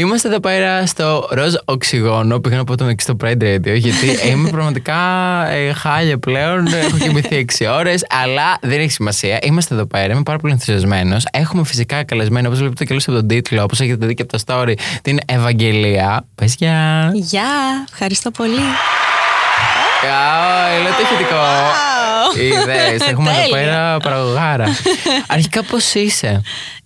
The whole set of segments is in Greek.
Είμαστε εδώ πέρα στο ροζ οξυγόνο. Πήγα να πω το εξή στο Pride Radio, γιατί είμαι πραγματικά ε, χάλια πλέον. Έχω κοιμηθεί 6 ώρες, αλλά δεν έχει σημασία. Είμαστε εδώ πέρα. Είμαι πάρα πολύ ενθουσιασμένος. Έχουμε φυσικά καλεσμένο, όπως βλέπετε και από τον τίτλο, όπως έχετε δει και από τα story, την Ευαγγελία. Πες γεια. Γεια, ευχαριστώ πολύ. Κάω, έλα το ηχητικό. Είδες, έχουμε εδώ Τέλεια. πέρα παραγωγάρα. Αρχικά πώς είσαι;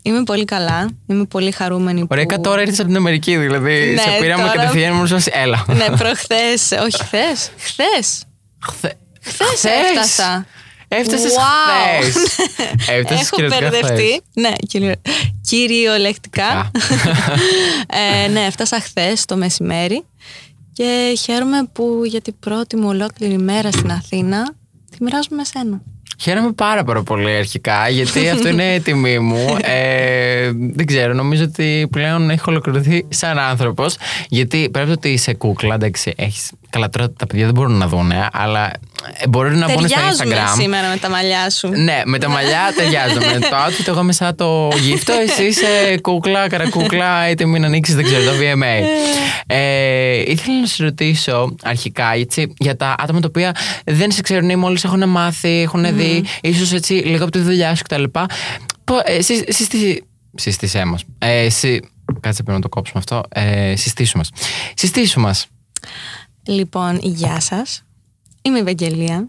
Είμαι πολύ καλά. Είμαι πολύ χαρούμενη Ωραία, που... τώρα ήρθες από την Αμερική, δηλαδή. Ναι, σε πήραμε τώρα- κατευθείαν μου σου έλα. Ναι, προχθές. Όχι, χθες. Χθες. Χθε- Χθες έφτασα. Έφτασες Wow. χθες. Έφτασες Έχω κυριολεκτικά μπερδευτεί. Ναι, κυριο... κυριολεκτικά. Α. ε, ναι, έφτασα χθες το μεσημέρι και χαίρομαι που για την πρώτη μου ολόκληρη μέρα στην Αθήνα τη μοιράζομαι με σένα. Χαίρομαι πάρα πάρα πολύ αρχικά γιατί αυτό είναι τιμή μου. Ε, δεν ξέρω, νομίζω ότι πλέον έχω ολοκληρωθεί σαν άνθρωπος. Γιατί πρέπει ότι είσαι κούκλα, εντάξει, έχεις, καλά τώρα τα παιδιά δεν μπορούν να δουν, αλλά ε, μπορούν να μπουν στο Ταιριάζουμε Instagram. σήμερα με τα μαλλιά σου. Ναι, με τα μαλλιά ταιριάζουμε. το outfit εγώ είμαι σαν το γύφτο, εσύ είσαι κούκλα, καρακούκλα, έτοιμη να ανοίξεις, δεν ξέρω, το VMA. Ε, ήθελα να σε ρωτήσω αρχικά έτσι, για τα άτομα τα οποία δεν σε ξέρουν ή μόλις έχουν μάθει, έχουν δει, ίσως έτσι λίγο από τη δουλειά σου κτλ. Πο- ε, συ- συστή- Συστήσέ μας. Ε, συ- Κάτσε πρέπει να το κόψουμε αυτό. Ε, συστήσου μας. Συστήσου μας. Λοιπόν, γεια σας. Είμαι η Ευαγγελία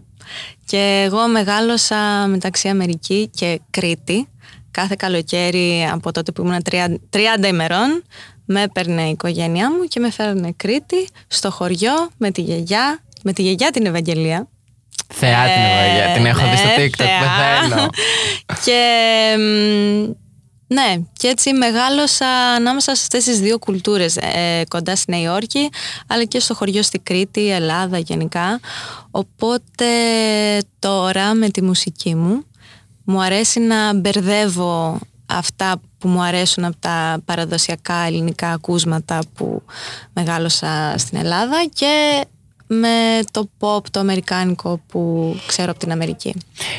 και εγώ μεγάλωσα μεταξύ Αμερική και Κρήτη. Κάθε καλοκαίρι από τότε που ήμουν 30 30 ημερών με έπαιρνε η οικογένειά μου και με φέρνε Κρήτη στο χωριό με τη γιαγιά, με τη γιαγιά την Ευαγγελία. Θεά την Ε, Ευαγγελία. Την έχω δει στο ναι, TikTok. θεά. Πεθαίνω. και μ, ναι, και έτσι μεγάλωσα ανάμεσα σε αυτές τις δύο κουλτούρες, ε, κοντά στη Νέα Υόρκη, αλλά και στο χωριό στη Κρήτη, Ελλάδα γενικά. Οπότε τώρα με τη μουσική μου, μου αρέσει να μπερδεύω αυτά που μου αρέσουν από τα παραδοσιακά ελληνικά ακούσματα που μεγάλωσα στην Ελλάδα και με το pop, το αμερικάνικο που ξέρω από την Αμερική.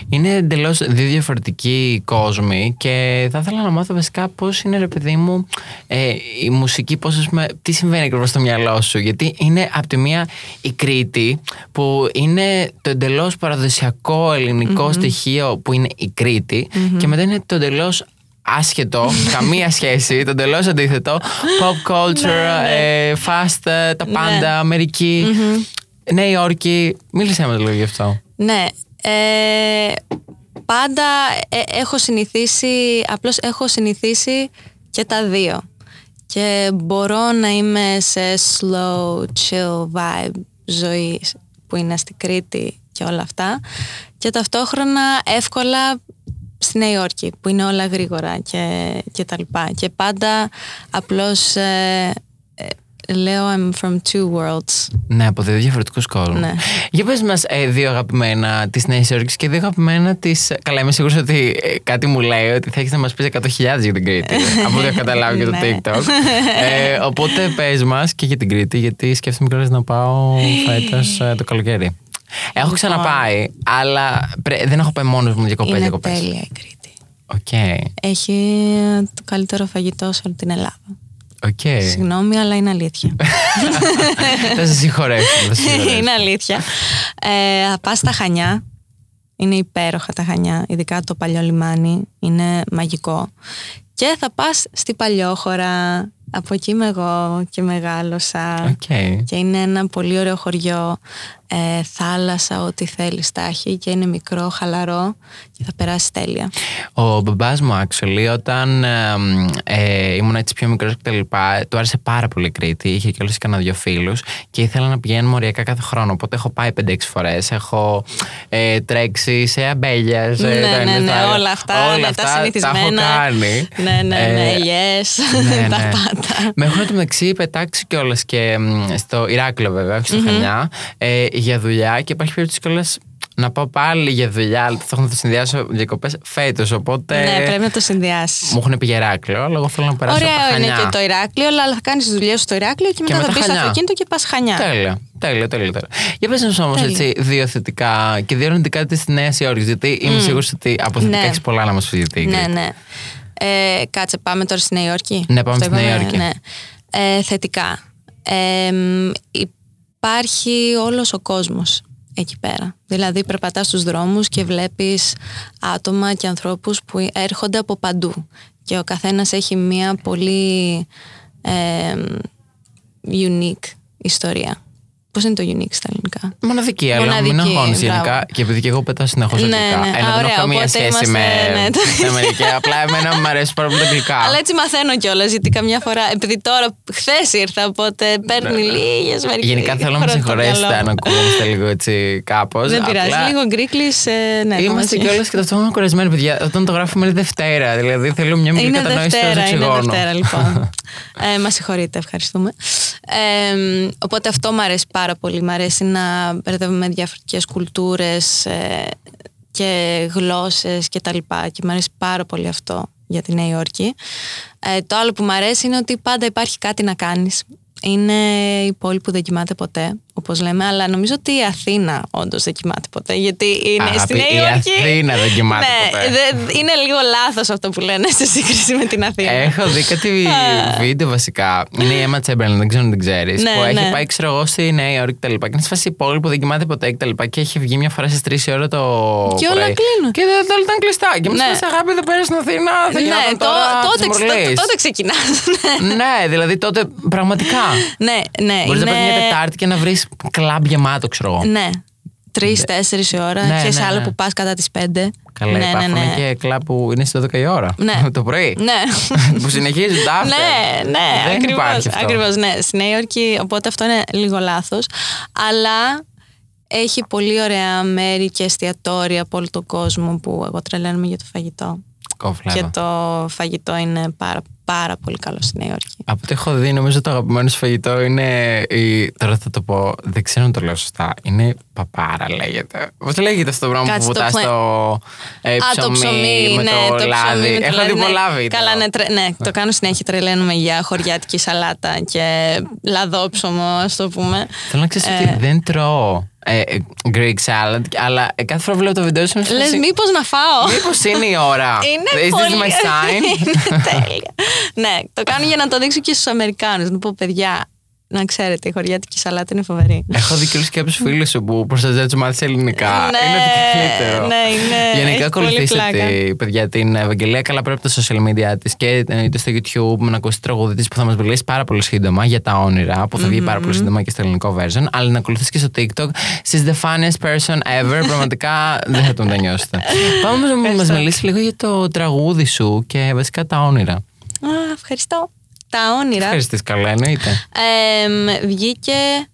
Είναι εντελώς δύο διαφορετικοί κόσμοι και θα ήθελα να μάθω βασικά πώς είναι, ρε παιδί μου, ε, η μουσική, πώς, ας πούμε, τι συμβαίνει ακριβώς στο μυαλό σου. Γιατί είναι από τη μία η Κρήτη, που είναι το εντελώς παραδοσιακό ελληνικό στοιχείο που είναι η κρητη και μετά είναι το εντελώς άσχετο, καμία σχέση, το εντελώς αντίθετο. Pop culture, ε, fast, ε, τα πάντα, Αμερική, Νέα Υόρκη. Μίλησέ μας λίγο γι' αυτό. Ναι. Ε, πάντα ε, έχω συνηθίσει, απλώς έχω συνηθίσει και τα δύο. Και μπορώ να είμαι σε slow, chill vibe ζωής που είναι στη Κρήτη και όλα αυτά. Και ταυτόχρονα εύκολα στη Νέα Υόρκη που είναι όλα γρήγορα και, και τα λοιπά. Και πάντα απλώς ε, ε, λέω I'm from two worlds. Ναι, από δύο διαφορετικούς κόσμους. Ναι. Για πες μας ε, δύο αγαπημένα της Νέας Υόρκης και δύο αγαπημένα της. Καλά, είμαι σίγουρη ότι ε, κάτι μου λέει ότι θα έχεις να μας πεις 100.000 για την Κρήτη. από ό,τι έχω καταλάβει και το Ναι. TikTok. ε, οπότε πες μας και για την Κρήτη, γιατί σκέφτομαι κιόλας να πάω φέτος το καλοκαίρι. Έχω ξαναπάει, αλλά πρέ- δεν έχω πάει μόνος μου διακοπές. είναι διακοπές. τέλεια η Κρήτη. Οκ. Έχει το καλύτερο φαγητό σε όλη την Ελλάδα. Οκ. Συγγνώμη, αλλά είναι αλήθεια. Θα σε συγχωρέσω. θα σε συγχωρέσω. είναι αλήθεια. Ε, θα πας στα Χανιά. Είναι υπέροχα τα Χανιά. Ειδικά το παλιό λιμάνι. Είναι μαγικό. Και θα πας στη Παλιόχωρα. Από εκεί είμαι εγώ και μεγάλωσα. Οκ. Και είναι ένα πολύ ωραίο χωριό. Ε, θάλασσα, ό,τι θέλεις τα έχει. Και είναι μικρό, χαλαρό. Και θα περάσει τέλεια. Ο μπαμπάς μου, actually, όταν ε, ε, ήμουν έτσι πιο μικρός και τα λοιπά, του άρεσε πάρα πολύ η Κρήτη. Είχε και όλους κανένα δύο φίλους και ήθελε να πηγαίνουμε οριακά κάθε χρόνο. Οπότε έχω πάει 5-6 φορές. Έχω ε, τρέξει σε αμπέλιας. σε Ναι, το ναι, ένα, ναι, το άλλο. όλα αυτά, Όλα ναι, τα αυτά συνηθισμένα. Τα έχω κάνει. Ναι, ναι, ναι, Ε, yes, ναι, τα ναι. πάντα. Με έχουν μεταξύ πετάξει κιόλας και μ, στο Ηράκλειο, βέβαια, όχι στο Χανιά, ε, για δουλειά και υπάρχει περίπτωση κιόλας να πάω πάλι για δουλειά, αλλά θα έχω να το συνδυάσω διακοπές φέτος. Οπότε. Ναι, πρέπει να το συνδυάσεις. Μου έχουν πει Ηράκλειο, αλλά εγώ θέλω να περάσω από τα Ωραίο είναι Χανιά. και το Ηράκλειο, αλλά θα κάνεις τι δουλειέ σου στο Ηράκλειο και, μετά μετά θα μπεις στο Χανιά. αυτοκίνητο και πας χανιά. Τέλεια. Τέλεια, τέλεια, τέλεια. Για πες μας όμως Τέλεια. έτσι δύο θετικά και δύο αρνητικά της Νέας Υόρκης, γιατί είμαι σίγουρος ότι από θετικά Ναι. έχεις πολλά να μας πεις για την Ναι, Κρήτη. ναι. Ε, κάτσε, πάμε τώρα στη Νέα Υόρκη. Ναι, πάμε Αυτό στη Νέα είπαμε, Υόρκη. Ναι. Ε, θετικά. Ε, μ, υπάρχει όλος ο κόσμος εκεί πέρα. Δηλαδή περπατάς στους δρόμους και βλέπεις άτομα και ανθρώπους που έρχονται από παντού. Και ο καθένας έχει μία πολύ ε, unique ιστορία. Πώς είναι το unique στα ελληνικά; Μοναδική, αλλά Μοναδική, μην αγχώνεις μπράβο. γενικά. Και επειδή και εγώ πετάω συνεχώς Ναι, αγγλικά. ναι. Ενώ Α, δεν ωραία, έχω καμία οπότε σχέση είμαστε- με ναι, το- την Αμερική. Απλά εμένα μου αρέσει πάρα πολύ τα αγγλικά. Αλλά έτσι μαθαίνω κιόλας, γιατί καμιά φορά. Επειδή τώρα χθες ήρθα, οπότε παίρνει λίγες μερικές. Ναι, Γενικά θέλω να με συγχωρέσετε αν ακούγόμαστε λίγο έτσι κάπως. Δεν πειράζει. Απλά Λίγο γκρίκλι. Ναι, Είμαστε κόμμα κιόλας και ταυτόχρονα κουρασμένοι, παιδιά. Όταν το γράφουμε είναι Δευτέρα. Δηλαδή θέλω μια μικρή Είναι κατανόηση Δευτέρα, στο είναι οξυγόνο. Δευτέρα λοιπόν. ε, Μα συγχωρείτε, ευχαριστούμε. Ε, μ, οπότε αυτό μου αρέσει πάρα πολύ. Μ' αρέσει να μπερδεύουμε με διαφορετικές κουλτούρες ε, και γλώσσες και τα λοιπά. Και μου αρέσει πάρα πολύ αυτό για τη Νέα Υόρκη. Ε, το άλλο που μου αρέσει είναι ότι πάντα υπάρχει κάτι να κάνεις. Είναι η πόλη που δεν κοιμάται ποτέ, όπως λέμε, αλλά νομίζω ότι η Αθήνα όντως δεν κοιμάται ποτέ, γιατί είναι Αγάπη, στη Νέα η Υόρκη. Αθήνα δεν κοιμάται ναι, ποτέ. δε- είναι λίγο λάθος αυτό που λένε σε σύγκριση με την Αθήνα. Έχω δει κάτι βίντεο βασικά. Είναι η Emma Chamberlain, δεν ξέρω αν την ξέρεις. Ναι, που έχει ναι. πάει, ξέρω εγώ, στη Νέα Υόρκη και τα λοιπά. Και είναι σε φάση η πόλη που δεν κοιμάται ποτέ και τα λοιπά. Και έχει βγει μια φορά στις 3 η ώρα το. Και όλα πρωί. κλείνουν. Και δεν όλα ήταν κλειστά. Και μου Ναι. ναι. αγάπη εδώ πέρα στην Αθήνα. Θα ναι, γινόταν το- τώρα τότε, της τότε, Μορλής». τότε ξεκινάς. Ναι, δηλαδή τότε πραγματικά. Ναι, ναι. Μπορείς είναι... να πα μια Τετάρτη και να βρεις κλαμπ γεμάτο, ξέρω εγώ. Ναι. Τρει-τέσσερι η ώρα. Ναι, Έχεις ναι, άλλο ναι. που πας κατά τις πέντε. Καλά, ναι, ναι, υπάρχουν ναι. και κλαμπ που είναι στις 12 η ώρα. Ναι. το πρωί. Ναι. που συνεχίζουν τα after. ναι, ναι, Δεν ακριβώς, υπάρχει αυτό. ακριβώς, ναι. Στη Νέα Υόρκη, οπότε αυτό είναι λίγο λάθος. Αλλά έχει πολύ ωραία μέρη και εστιατόρια από όλο τον κόσμο που εγώ τρελαίνομαι για το φαγητό. Κόφλαβα. Και το φαγητό είναι πάρα, πάρα πολύ καλό στη Νέα Υόρκη. Από ό,τι έχω δει, νομίζω το αγαπημένο σου φαγητό είναι. Η... Τώρα θα το πω, δεν ξέρω αν το λέω σωστά. Είναι παπάρα, λέγεται. Πώς λέγεται αυτό το πράγμα Κάτσε, που το βουτάς πλε- στο ε, Α, ψωμί, το ψωμί, με ναι, το, το λάδι. ψωμί με το έχω λάδι, δει ναι. πολλά βίντεο. Καλά, ναι, τρε- ναι, το κάνω συνέχεια. Τρελαίνουμε για χωριάτικη σαλάτα και λαδόψωμο, ας το πούμε. Θέλω να ξέρεις ότι δεν τρώω ε, ε, Greek salad, αλλά ε, κάθε φορά βλέπω το βίντεο σου. Λες, μήπως να φάω; Μήπως είναι η ώρα. Είναι Is πολύ... this my sign? Είναι τέλεια. ναι, το κάνω για να το δείξω και στους Αμερικάνους. Να πω, παιδιά, να ξέρετε, η χωριάτικη σαλάτα είναι φοβερή. Έχω δει και όλους και από του φίλους σου που προστατεύουν τους μάθει ελληνικά. Ναι, είναι το καλύτερο. ναι, είναι- Γενικά έχει πολύ ακολουθήσετε, πλάκα. παιδιά, την Ευαγγελία καλά πρέπει από τα social media της και ε, είτε στο YouTube να ακούσει τραγούδι τη που θα μας μιλήσει πάρα πολύ σύντομα για τα όνειρα, που θα βγει πάρα πολύ σύντομα και στο ελληνικό version. Αλλά να ακολουθήσεις και στο TikTok. She's the funniest person ever. Πραγματικά δεν θα το μετανιώσετε. Πάμε να μας μιλήσει λίγο για το τραγούδι σου και βασικά τα όνειρα. Α, ευχαριστώ. Τα όνειρα. Ευχαριστή καλά, εννοείται. Εμ, βγήκε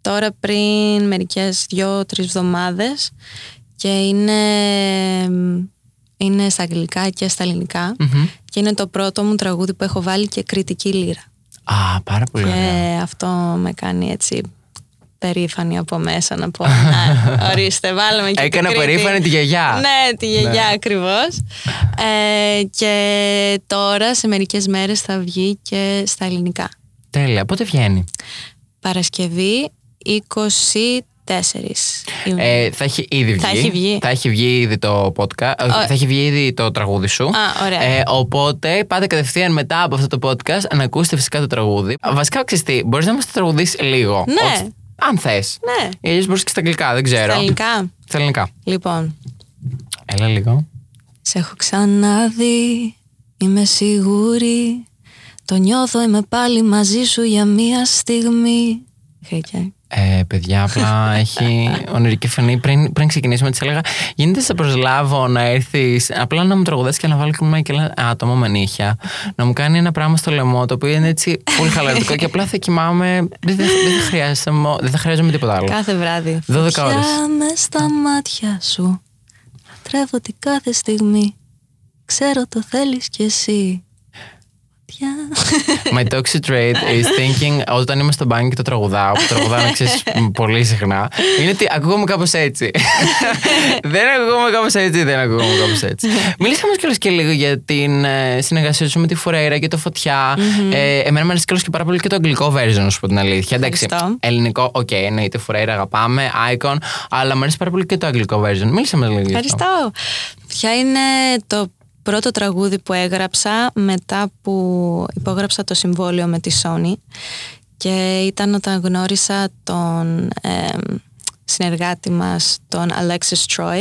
τώρα πριν μερικές δυο-τρεις εβδομάδες και είναι, είναι στα αγγλικά και στα ελληνικα Μμμ. και είναι το πρώτο μου τραγούδι που έχω βάλει και κριτική λύρα. Α, πάρα πολύ ωραία. Και αυτό με κάνει έτσι περήφανη από μέσα να πω «Να, ορίστε βάλαμε και Έκανα την Κρήτη». περήφανη τη γιαγιά. Ναι, τη γιαγιά ακριβώς. Ε, και τώρα σε μερικές μέρες θα βγει και στα ελληνικά. Τέλεια. Πότε βγαίνει; Παρασκευή 24 Ιουνίου. Ε, θα έχει ήδη βγει. Θα έχει βγει. Θα έχει βγει ήδη το podcast. ε, Θα έχει βγει ήδη το τραγούδι σου. Α, ωραία. Ε, οπότε πάτε κατευθείαν μετά από αυτό το podcast να ακούσετε φυσικά το τραγούδι. Βασικά, ξέρεις τι, μπορείς να μας το τραγουδήσει λίγο. Ναι. Όχι- αν θες. ναι, Αλλιώ μπορεί και στα αγγλικά, δεν ξέρω. στα ελληνικά. Στα ελληνικά. Λοιπόν, Έλα λίγο. σε έχω ξαναδεί, είμαι σίγουρη. Το νιώθω, είμαι πάλι μαζί σου για μία στιγμή. Χέκια. Ε, παιδιά, απλά έχει ονειρική φωνή. Πριν, πριν ξεκινήσουμε, της έλεγα: Γίνεται σε προσλάβω να έρθεις, απλά να μου τραγουδάσεις και να βάλει και και ένα άτομο με νύχια. Να μου κάνει ένα πράγμα στο λαιμό το οποίο είναι έτσι πολύ χαλαρωτικό και απλά θα κοιμάμαι. Δεν, δεν, δεν, θα χρειάζεσαι μο- δεν θα χρειάζομαι τίποτα άλλο. Κάθε βράδυ. 12 ώρες. Φωτιά μες στα μάτια σου. Τρέβω την κάθε στιγμή. Ξέρω το θέλεις κι εσύ. Μάτια. My toxic trait is thinking όταν είμαι στο μπάνιο και το τραγουδάω, που τραγουδάω ξέρεις πολύ συχνά, είναι ότι ακούγομαι κάπως έτσι. δεν ακούγομαι κάπως έτσι, δεν ακούγομαι κάπως έτσι. Μίλησαμε κιόλας και λίγο για την ε, συνεργασία σου με τη Φουρέιρα και το Φωτιά. Ε, εμένα μου αρέσει κιόλας και πάρα πολύ και το αγγλικό version, να σου πω την αλήθεια. Εντάξει, Ευχαριστώ. ελληνικό, οκ, εννοείται Φουρέιρα, αγαπάμε, icon, αλλά μου αρέσει πάρα πολύ και το αγγλικό version. Μίλησε μας λίγο γι' αυτό. Ευχαριστώ. Ποια είναι το πρώτο τραγούδι που έγραψα μετά που υπόγραψα το συμβόλαιο με τη Sony και ήταν όταν γνώρισα τον ε, συνεργάτη μας, τον Alexis Troy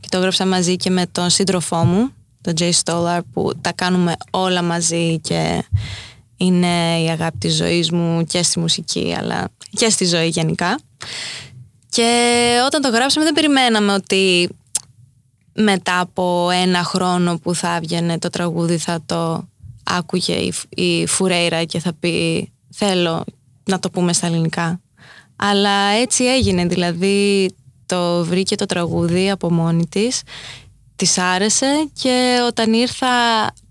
και το έγραψα μαζί και με τον σύντροφό μου, τον Jay Stolar που τα κάνουμε όλα μαζί και είναι η αγάπη της ζωής μου και στη μουσική αλλά και στη ζωή γενικά. Και όταν το γράψαμε δεν περιμέναμε ότι μετά από ένα χρόνο που θα έβγαινε το τραγούδι θα το άκουγε η, η Φουρέιρα και θα πει θέλω να το πούμε στα ελληνικά. Αλλά έτσι έγινε, δηλαδή το βρήκε το τραγούδι από μόνη της, της άρεσε και όταν ήρθα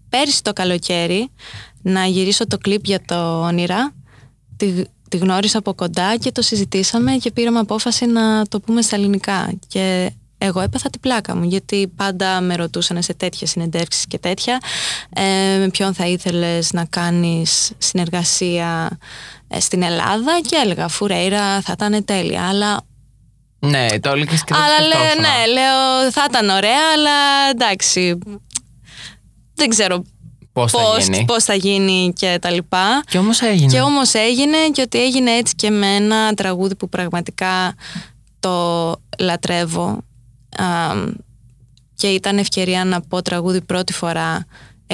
πέρσι το καλοκαίρι να γυρίσω το κλιπ για το όνειρα, τη, τη γνώρισα από κοντά και το συζητήσαμε και πήραμε απόφαση να το πούμε στα ελληνικά και εγώ έπαθα την πλάκα μου γιατί πάντα με ρωτούσαν σε τέτοια συνεντεύξεις και τέτοια ε, με ποιον θα ήθελες να κάνεις συνεργασία ε, στην Ελλάδα και έλεγα Φουρέιρα θα ήταν τέλεια αλλά Ναι, το έλεγες και δεν αλλά το λέω, σκεφτόσουν. ναι, λέω θα ήταν ωραία αλλά εντάξει δεν ξέρω Πώς θα πώς, γίνει. πώς θα γίνει και τα λοιπά Και όμως έγινε. και όμως έγινε και ότι έγινε έτσι και με ένα τραγούδι που πραγματικά το λατρεύω Αμ, και ήταν ευκαιρία να πω τραγούδι πρώτη φορά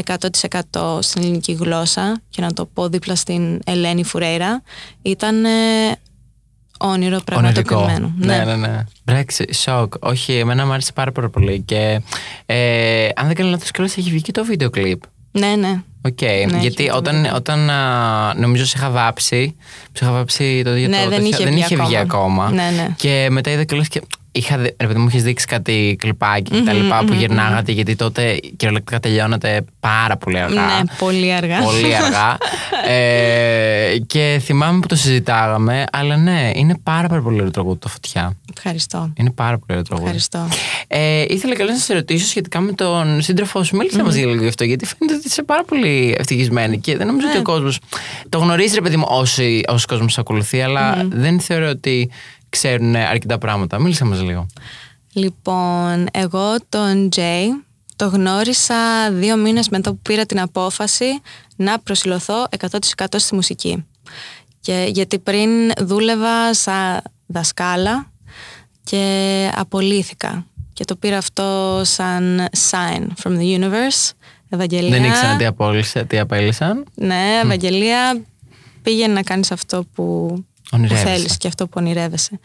100% στην ελληνική γλώσσα και να το πω δίπλα στην Ελένη Φουρέιρα ήταν ε, όνειρο πραγματοποιημένο. Ναι, ναι, ναι. Brexit, σοκ. Όχι, εμένα μου άρεσε πάρα, πάρα πολύ. Και ε, αν δεν κάνω λάθος, κιόλας έχει βγει και το βίντεο κλιπ. ναι, ναι. Οκ, έχει γιατί βγει το όταν, βίντεο. όταν α, νομίζω σε είχα βάψει, σε είχα βάψει το ίδιο Ναι, το δεν τέτοιο, είχε δεν βγει είχε βγει ακόμα. ακόμα. Ναι, ναι. Και μετά είδα κιόλας και είχα, δει- ρε παιδί μου, είχες δείξει κάτι κλιπάκι και τα Μμμ, λοιπά που μμμ, γυρνάγατε, γιατί τότε κυριολεκτικά τελειώνατε πάρα πολύ αργά. Ναι, πολύ αργά. Πολύ αργά. ε, και θυμάμαι που το συζητάγαμε, αλλά ναι, είναι πάρα, πάρα πολύ ωραίο τραγούδι το φωτιά. Ευχαριστώ. Είναι πάρα πολύ ωραίο τραγούδι. Ευχαριστώ. Ε, ήθελα καλώς να σε ρωτήσω σχετικά με τον σύντροφό σου. Μίλησε μας για λίγο γι' αυτό, γιατί φαίνεται ότι είσαι πάρα πολύ ευτυχισμένη και δεν νομίζω ότι ο κόσμο. Το γνωρίζει, ρε παιδί μου, όσοι, όσοι κόσμος σε ακολουθεί, αλλά δεν θεωρώ ότι ξέρουν αρκετά πράγματα. Μίλησε μας λίγο. Λοιπόν, εγώ τον Τζέι το γνώρισα δύο μήνες μετά που πήρα την απόφαση να προσιλωθώ 100% στη μουσική. Και, γιατί πριν δούλευα σαν δασκάλα και απολύθηκα. Και το πήρα αυτό σαν sign from the universe. Ευαγγελία. Δεν ήξερα τι, απόλυσε, τι απέλησαν. Ναι, Ευαγγελία, πήγαινε να κάνεις αυτό που, που Ονειρεύεσαι. θέλεις και αυτό που ονειρεύεσαι.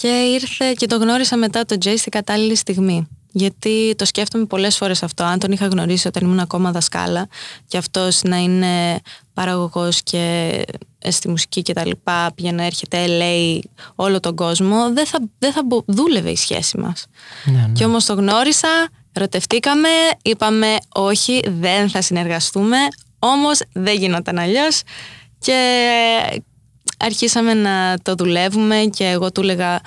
Και ήρθε και το γνώρισα μετά τον Τζέι στην κατάλληλη στιγμή. Γιατί το σκέφτομαι πολλές φορές αυτό. Αν τον είχα γνωρίσει όταν ήμουν ακόμα δασκάλα και αυτός να είναι παραγωγός και ε, στη μουσική και τα λοιπά, πήγαινε να έρχεται LA όλο τον κόσμο, δεν θα, δεν θα μπο- δούλευε η σχέση μας. Ναι, ναι. Και όμως το γνώρισα, ρωτευτήκαμε, είπαμε όχι, δεν θα συνεργαστούμε, όμως δεν γινόταν αλλιώς και αρχίσαμε να το δουλεύουμε και εγώ του έλεγα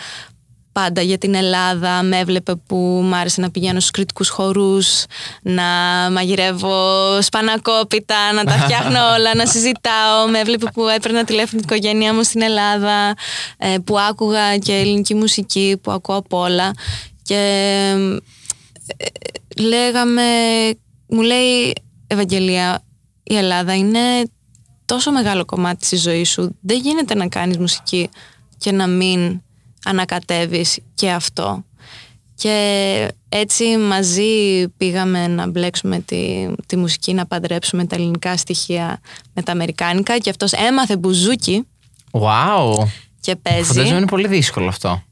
πάντα για την Ελλάδα, με έβλεπε που μ' άρεσε να πηγαίνω στους κριτικούς χορούς, να μαγειρεύω σπανακόπιτα, να τα φτιάχνω όλα, να συζητάω, με έβλεπε που έπαιρνα τηλέφωνο την οικογένειά μου στην Ελλάδα, ε, που άκουγα και ελληνική μουσική, που ακούω απ' όλα. Και ε, λέγαμε, μου λέει Ευαγγελία, η Ελλάδα είναι τόσο μεγάλο κομμάτι της ζωής σου. Δεν γίνεται να κάνεις μουσική και να μην ανακατεύεις και αυτό. Και έτσι μαζί πήγαμε να μπλέξουμε τη, τη μουσική, να παντρέψουμε τα ελληνικά στοιχεία με τα αμερικάνικα και αυτός έμαθε μπουζούκι Wow. και παίζει. Φαντάζομαι είναι πολύ δύσκολο αυτό.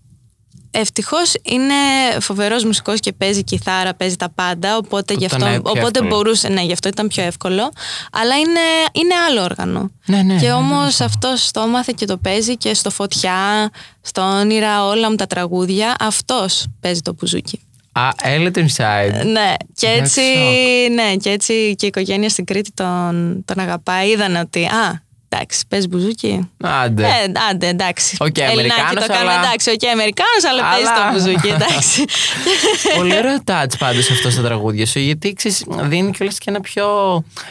Ευτυχώς είναι φοβερός μουσικός και παίζει κιθάρα, παίζει τα πάντα. Οπότε, γι' Ήταν αυτό, πιο οπότε εύκολο. μπορούσε. Ναι, γι' αυτό ήταν πιο εύκολο. Αλλά είναι, είναι άλλο όργανο. Ναι, ναι, και ναι, όμως αυτό το έμαθε και το παίζει και στο φωτιά, στο όνειρα, όλα μου τα τραγούδια. Αυτός παίζει το μπουζούκι. Α, έλα το inside. Ναι, και That's έτσι, shock. ναι, και έτσι και η οικογένεια στην Κρήτη τον, τον αγαπάει. Είδαν ότι, α, εντάξει, πες μπουζούκι. Άντε. Ε, άντε, εντάξει. Οκ, Ελληνάκι Αμερικάνος, το κάνω, αλλά- εντάξει, οκ, Αμερικάνος, αλλά, παίζει Αλλά- το μπουζούκι, εντάξει. Πολύ ωραίο touch πάντως αυτό στα τραγούδια σου, γιατί ξέρεις, δίνει κιόλας και ένα πιο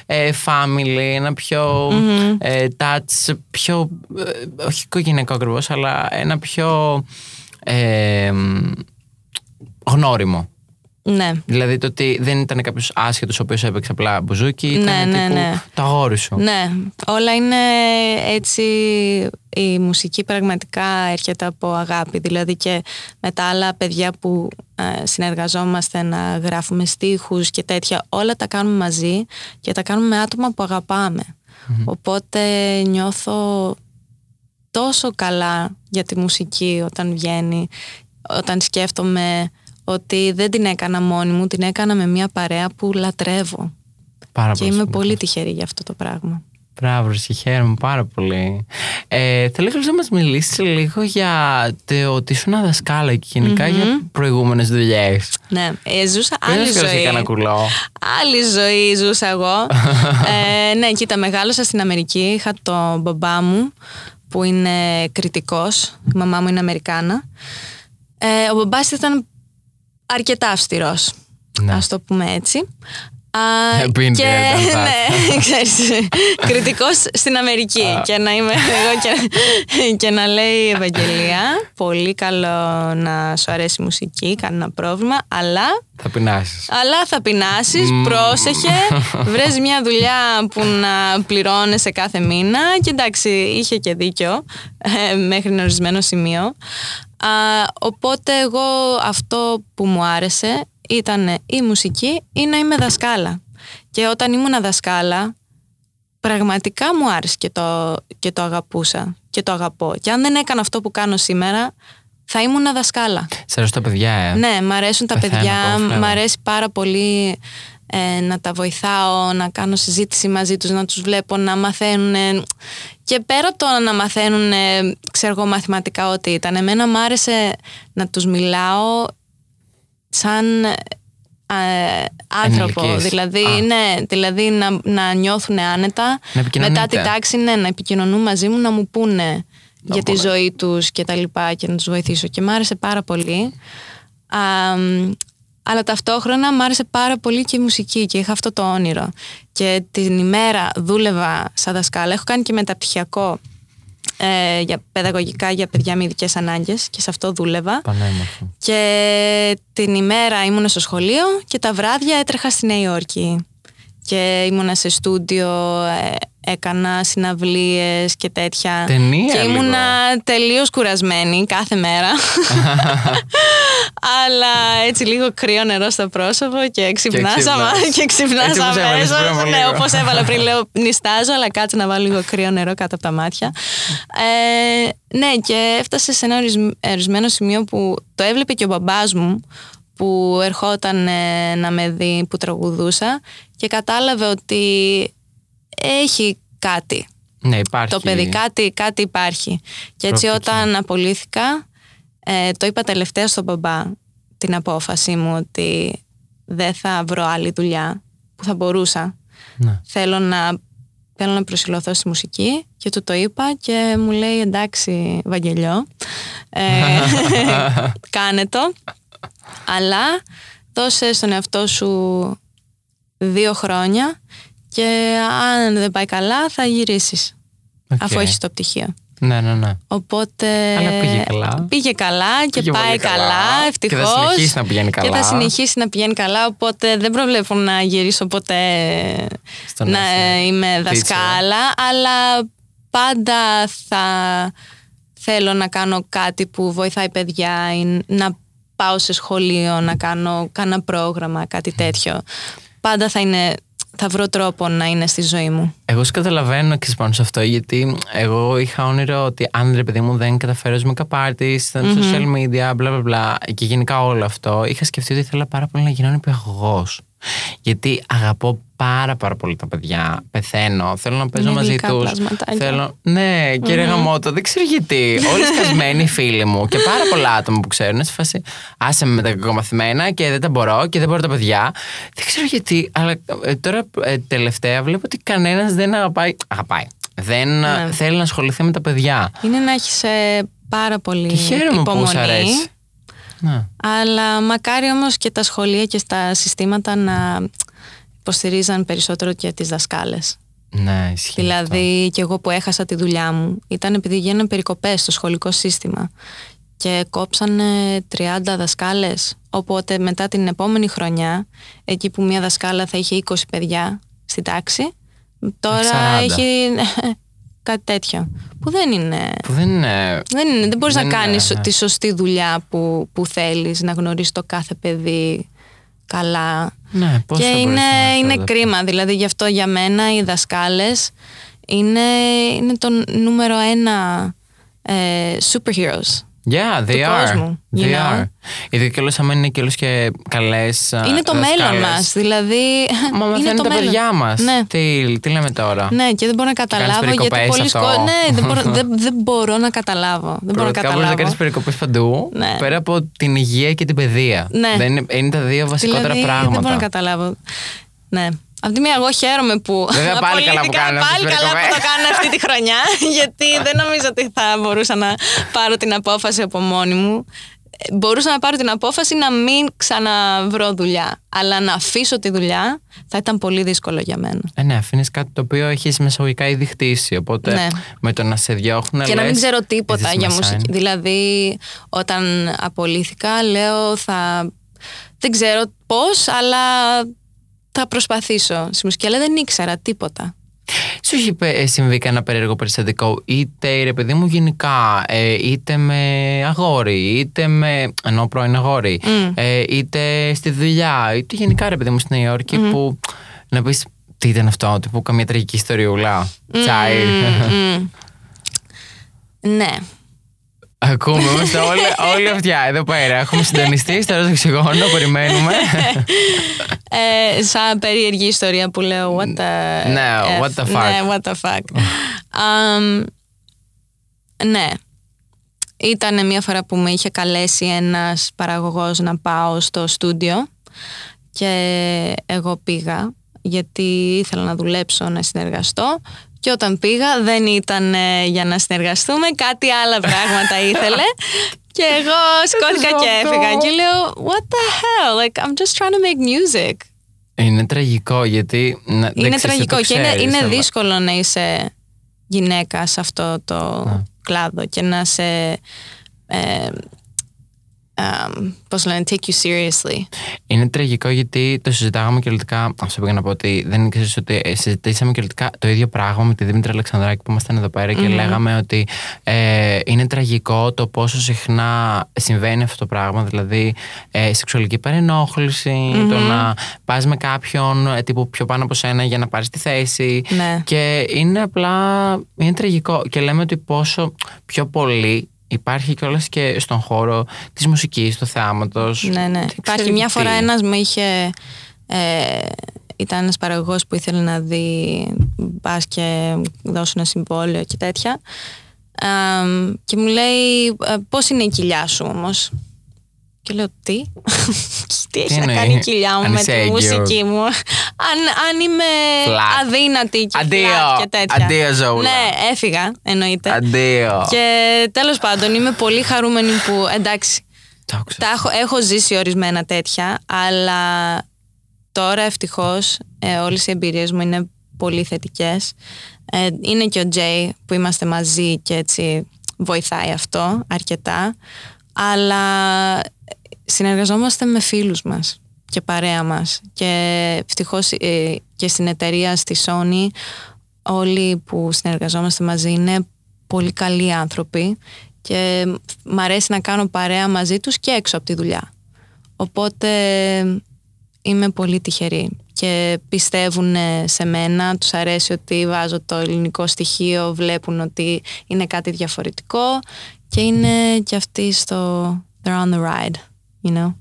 ε, family, ένα πιο ε, touch, πιο. ε, όχι οικογενειακό ακριβώς, αλλά ένα πιο. Ε, μ, γνώριμο. Ναι. Δηλαδή το ότι δεν ήταν κάποιος άσχετος ο οποίος έπαιξε απλά μπουζούκι, ήταν Ναι, ναι, τύπου ναι. το αγόρι σου. Ναι, όλα είναι έτσι. Η μουσική πραγματικά έρχεται από αγάπη. Δηλαδή και με τα άλλα παιδιά που ε, συνεργαζόμαστε να γράφουμε στίχους και τέτοια, όλα τα κάνουμε μαζί και τα κάνουμε με άτομα που αγαπάμε. Οπότε νιώθω τόσο καλά για τη μουσική όταν βγαίνει, όταν σκέφτομαι ότι δεν την έκανα μόνη μου, την έκανα με μια παρέα που λατρεύω. Πάρα Και είμαι σημαντικό. πολύ τυχερή για αυτό το πράγμα. Μπράβο, και χαίρομαι πάρα πολύ. Ε, θέλω ήθελα να μας μιλήσεις λίγο για το ότι ήσουν δασκάλα και γενικα για προηγούμενες δουλειές; Ναι, ε, ζούσα Πριν άλλη να σκέφτεσαι ζωή. κανένα κουλό. Άλλη ζωή ζούσα εγώ. ε, ναι, κοίτα, μεγάλωσα στην Αμερική. Είχα τον μπαμπά μου που είναι κριτικός. Η μαμά μου είναι Αμερικάνα. Ε, ο μπαμπάς ήταν αρκετά αυστηρός. Ναι. Ας το πούμε έτσι. Α, Ε, been και, there, done that. ναι, ξέρεις, κριτικός στην Αμερική και να είμαι εγώ και, και να λέει Ευαγγελία πολύ καλό να σου αρέσει η μουσική κανένα πρόβλημα αλλά Θα πεινάσεις. αλλά θα πεινάσεις, πρόσεχε, βρες μια δουλειά που να πληρώνεσαι κάθε μήνα και εντάξει, είχε και δίκιο ε, μέχρι ένα ορισμένο σημείο. Α, οπότε εγώ αυτό που μου άρεσε ήταν η μουσική ή να είμαι δασκάλα. Και όταν ήμουν δασκάλα, πραγματικά μου άρεσε και το, και το αγαπούσα και το αγαπώ. Και αν δεν έκανα αυτό που κάνω σήμερα, θα ήμουν δασκάλα. Σε αρέσουν τα παιδιά, ε; Ναι, μ' αρέσουν τα Πεθαίνω παιδιά, από αυτό. μ' αρέσει πάρα πολύ ε, να τα βοηθάω, να κάνω συζήτηση μαζί τους, να τους βλέπω να μαθαίνουν και πέρα από το να μαθαίνουν, ξέρω εγώ μαθηματικά ό,τι ήταν, εμένα μ' άρεσε να τους μιλάω σαν ε, άνθρωπο, Ενηλικείς. δηλαδή, Α. ναι, δηλαδή να, να νιώθουν άνετα Να μετά επικοινωνείτε. την τάξη, ναι, να επικοινωνούν μαζί μου, να μου πούνε για τη πολύ. ζωή τους και τα λοιπά και να τους βοηθήσω και μ' άρεσε πάρα πολύ. Α, μ, αλλά ταυτόχρονα μ' άρεσε πάρα πολύ και η μουσική και είχα αυτό το όνειρο. Και την ημέρα δούλευα σαν δασκάλα, έχω κάνει και μεταπτυχιακό ε, για παιδαγωγικά για παιδιά με ειδικές ανάγκες και σε αυτό δούλευα. Πανέμορφο. Και την ημέρα ήμουνα στο σχολείο και τα βράδια έτρεχα στη Νέα Υόρκη. Και ήμουνα σε στούντιο, ε, έκανα συναυλίες και τέτοια. Ταινία Και λίγο. ήμουνα τελείως κουρασμένη κάθε μέρα. Αλλά έτσι λίγο κρύο νερό στο πρόσωπο και ξυπνάς ξυπνάς. αμα- και Έτσι ξυπνάς όπως έβαλες αμέσως. πριν από Ναι, λίγο. όπως έβαλα πριν λέω νιστάζω αλλά κάτσε να βάλω λίγο κρύο νερό κάτω από τα μάτια. Ε, ναι και έφτασε σε ένα ορισμ- ορισμένο σημείο που το έβλεπε και ο μπαμπάς μου που ερχόταν ε, να με δει που τραγουδούσα και κατάλαβε ότι έχει κάτι Ναι, υπάρχει. το παιδί κάτι, κάτι υπάρχει. Και έτσι Προοπτική. όταν απολύθηκα, ε, το είπα τελευταία στον μπαμπά την απόφαση μου ότι δεν θα βρω άλλη δουλειά που θα μπορούσα. Ναι. Θέλω να, θέλω να προσιλωθώ στη μουσική και του το είπα και μου λέει εντάξει Βαγγελιό, ε, κάνε το, αλλά δώσε στον εαυτό σου δύο χρόνια και αν δεν πάει καλά θα γυρίσεις Οκ. αφού έχεις το πτυχίο. Ναι, ναι, ναι. Οπότε. Αλλά πήγε καλά. Πήγε καλά και Πήγε πάει πολύ καλά. καλά, Και θα ευτυχώς. συνεχίσει να πηγαίνει Και καλά. θα συνεχίσει να πηγαίνει καλά. Οπότε δεν προβλέπω να γυρίσω ποτέ Στον να Άσο. είμαι Teacher. δασκάλα. Αλλά πάντα θα θέλω να κάνω κάτι που βοηθάει παιδιά ή να πάω σε σχολείο, να κάνω κάνα πρόγραμμα, κάτι τέτοιο. Πάντα θα είναι. Θα βρω τρόπο να είναι στη ζωή μου. Εγώ σε καταλαβαίνω και πάνω σε αυτό, γιατί εγώ είχα όνειρο ότι αν ρε παιδί μου δεν καταφέρω με καπάρτι, στα social media, μπλα μπλα μπλα, και γενικά όλο αυτό, είχα σκεφτεί ότι ήθελα πάρα πολύ να γίνω νηπιαγωγό. Γιατί αγαπώ πάρα πάρα πολύ τα παιδιά. Πεθαίνω. Θέλω να παίζω Είναι μαζί γλυκά τους. πλασματάκια. Θέλω... Ναι, κύριε Γαμότο, δεν ξέρω γιατί. Όλοι σκασμένοι οι φίλοι μου και πάρα πολλά άτομα που ξέρουν. Σε φάση, άσε με με τα κακομαθημένα και δεν τα μπορώ και δεν μπορώ τα παιδιά. Δεν ξέρω γιατί, αλλά ε, τώρα ε, τελευταία βλέπω ότι κανένας δεν αγαπάει. Αγαπάει. Δεν Ναι. ε, θέλει να ασχοληθεί με τα παιδιά. Είναι να έχεις πάρα πολύ Και χαίρομαι που υπομονή. σ' αρέσει. Ναι. Αλλά μακάρι όμως και τα σχολεία και στα συστήματα να υποστηρίζαν περισσότερο και τις δασκάλες. Ναι, ισχύει. αυτό. Δηλαδή και εγώ που έχασα τη δουλειά μου ήταν επειδή γίνανε περικοπές στο σχολικό σύστημα και κόψανε 30 δασκάλες οπότε μετά την επόμενη χρονιά εκεί που μια δασκάλα θα είχε 20 παιδιά στη τάξη τώρα 40. έχει κάτι τέτοιο που δεν είναι Που δεν είναι. δεν, είναι, δεν μπορείς Δεν να είναι, κάνεις ναι. τη σωστή δουλειά που, που θέλεις να γνωρίσεις το κάθε παιδί καλά Ναι, πώς και θα είναι, μπορέσει να είναι αυτό το- κρίμα. Δηλαδή γι' αυτό για μένα οι δασκάλες είναι, είναι το νούμερο ένα ε, superheroes. Yeah, they του are. κόσμου, you They know; are. Ειδικά και άμα είναι και όλες και καλές α, είναι το δασκάλες. μέλλον μας. Δηλαδή Μα είναι μαθαίνουν το τα μέλλον. παιδιά μας. Ναι. Τι, τι λέμε τώρα; Ναι, και δεν μπορώ να καταλάβω γιατί περικοπές πολλοί αυτό. σκο... Ναι, δεν μπορώ, δεν, δεν μπορώ να καταλάβω. Δεν μπορώ να Πραγματικά μπορείς να καταλάβω. κάνεις περικοπές παντού, Ναι. πέρα από την υγεία και την παιδεία. Ναι. Δεν είναι, είναι τα δύο βασικότερα δηλαδή, πράγματα. Δεν μπορώ να καταλάβω. Ναι. Απ' τη μία, εγώ χαίρομαι που. Βέβαια, πάλι καλά που απολύθηκα, κάνουν αυτές Πάλι τις καλά που περικοπές. το κάνω αυτή τη χρονιά. γιατί δεν νομίζω ότι θα μπορούσα να πάρω την απόφαση από μόνη μου. Ε, Μπορούσα να πάρω την απόφαση να μην ξαναβρω δουλειά. Αλλά να αφήσω τη δουλειά θα ήταν πολύ δύσκολο για μένα. Ε, ναι, αφήνεις κάτι το οποίο έχεις μεσαγωγικά ήδη χτίσει. Οπότε Ναι. με το να σε διώχνουν. και να μην λες, ξέρω «Is τίποτα this για my μουσική. sign?» Δηλαδή, όταν απολύθηκα, λέω θα. Δεν ξέρω πώς, αλλά θα προσπαθήσω στη μουσική. Αλλά δεν ήξερα τίποτα. Σου έχει πε- ε, συμβεί κανένα περίεργο περιστατικό, είτε ρε παιδί μου γενικά, ε, είτε με αγόρι, είτε με. ενώ πρώην αγόρι, Μμ. ε, είτε στη δουλειά, είτε γενικά ρε παιδί μου στη Νέα Υόρκη που να πεις τι ήταν αυτό, τύπου καμία τραγική ιστοριούλα. Τσάι. Μμμ. Ναι. Ακούμε, είμαστε όλοι, όλοι αυτιά εδώ πέρα. Έχουμε συντονιστεί στο ροζ οξυγόνο, περιμένουμε. Ε, σαν περίεργη ιστορία που λέω what the Ναι, F. what the fuck. Ναι, what the fuck. Αμ, ναι. Ήταν μια φορά που με είχε καλέσει ένας παραγωγός να πάω στο στούντιο και εγώ πήγα γιατί ήθελα να δουλέψω, να συνεργαστώ και όταν πήγα δεν ήταν ε, για να συνεργαστούμε, κάτι άλλα πράγματα ήθελε και εγώ σηκώθηκα και αυτό. έφυγα και λέω what the hell, like I'm just trying to make music. είναι τραγικό γιατί. να- δεν Είναι ξέρεις, δεν τραγικό το και είναι, ξέρεις, είναι αλλά- δύσκολο να είσαι γυναίκα σε αυτό το κλάδο και να σε ε, um, πώς λένε, take you seriously. Είναι τραγικό γιατί το συζητάγαμε και ολικά. Αυτό πήγα να πω ότι δεν ήξερε ότι ε, συζητήσαμε και ολικά το ίδιο πράγμα με τη Δήμητρα Αλεξανδράκη που ήμασταν εδώ πέρα και λέγαμε ότι ε, είναι τραγικό το πόσο συχνά συμβαίνει αυτό το πράγμα. Δηλαδή, ε, σεξουαλική παρενόχληση, το να πας με κάποιον ε, τύπου πιο πάνω από σένα για να πάρεις τη θέση. Ναι. Και είναι απλά. Είναι τραγικό. Και λέμε ότι πόσο πιο πολύ υπάρχει κιόλας και στον χώρο της μουσικής, του θεάματος. Ναι, ναι. Υπάρχει μια φορά ένας με είχε... Ε, ήταν ένας παραγωγός που ήθελε να δει μπας και δώσει ένα συμβόλαιο και τέτοια. Αμ, και μου λέει «Ε, πώς είναι η κοιλιά σου όμως; Και λέω τι, τι έχει να εννοεί; κάνει η κοιλιά μου Αν με είσαι τη έγκυος. μουσική μου; Αν, αν είμαι Flat. αδύνατη και Αντίο. flat και τέτοια. Αντίο, Ζωούλα. Ναι, έφυγα εννοείται. Αντίο. Και τέλος πάντων είμαι πολύ χαρούμενη που εντάξει Το άκουσα. τα έχω, έχω ζήσει ορισμένα τέτοια, αλλά τώρα ευτυχώς ε, όλες οι εμπειρίες μου είναι πολύ θετικές. Ε, είναι και ο Τζέι που είμαστε μαζί και έτσι βοηθάει αυτό αρκετά, αλλά συνεργαζόμαστε με φίλους μας και παρέα μας και ευτυχώς ε, και στην εταιρεία στη Sony όλοι που συνεργαζόμαστε μαζί είναι πολύ καλοί άνθρωποι και μ' αρέσει να κάνω παρέα μαζί τους και έξω από τη δουλειά. Οπότε είμαι πολύ τυχερή και πιστεύουν σε μένα, τους αρέσει ότι βάζω το ελληνικό στοιχείο, βλέπουν ότι είναι κάτι διαφορετικό και είναι και αυτοί στο they're on the ride, you know.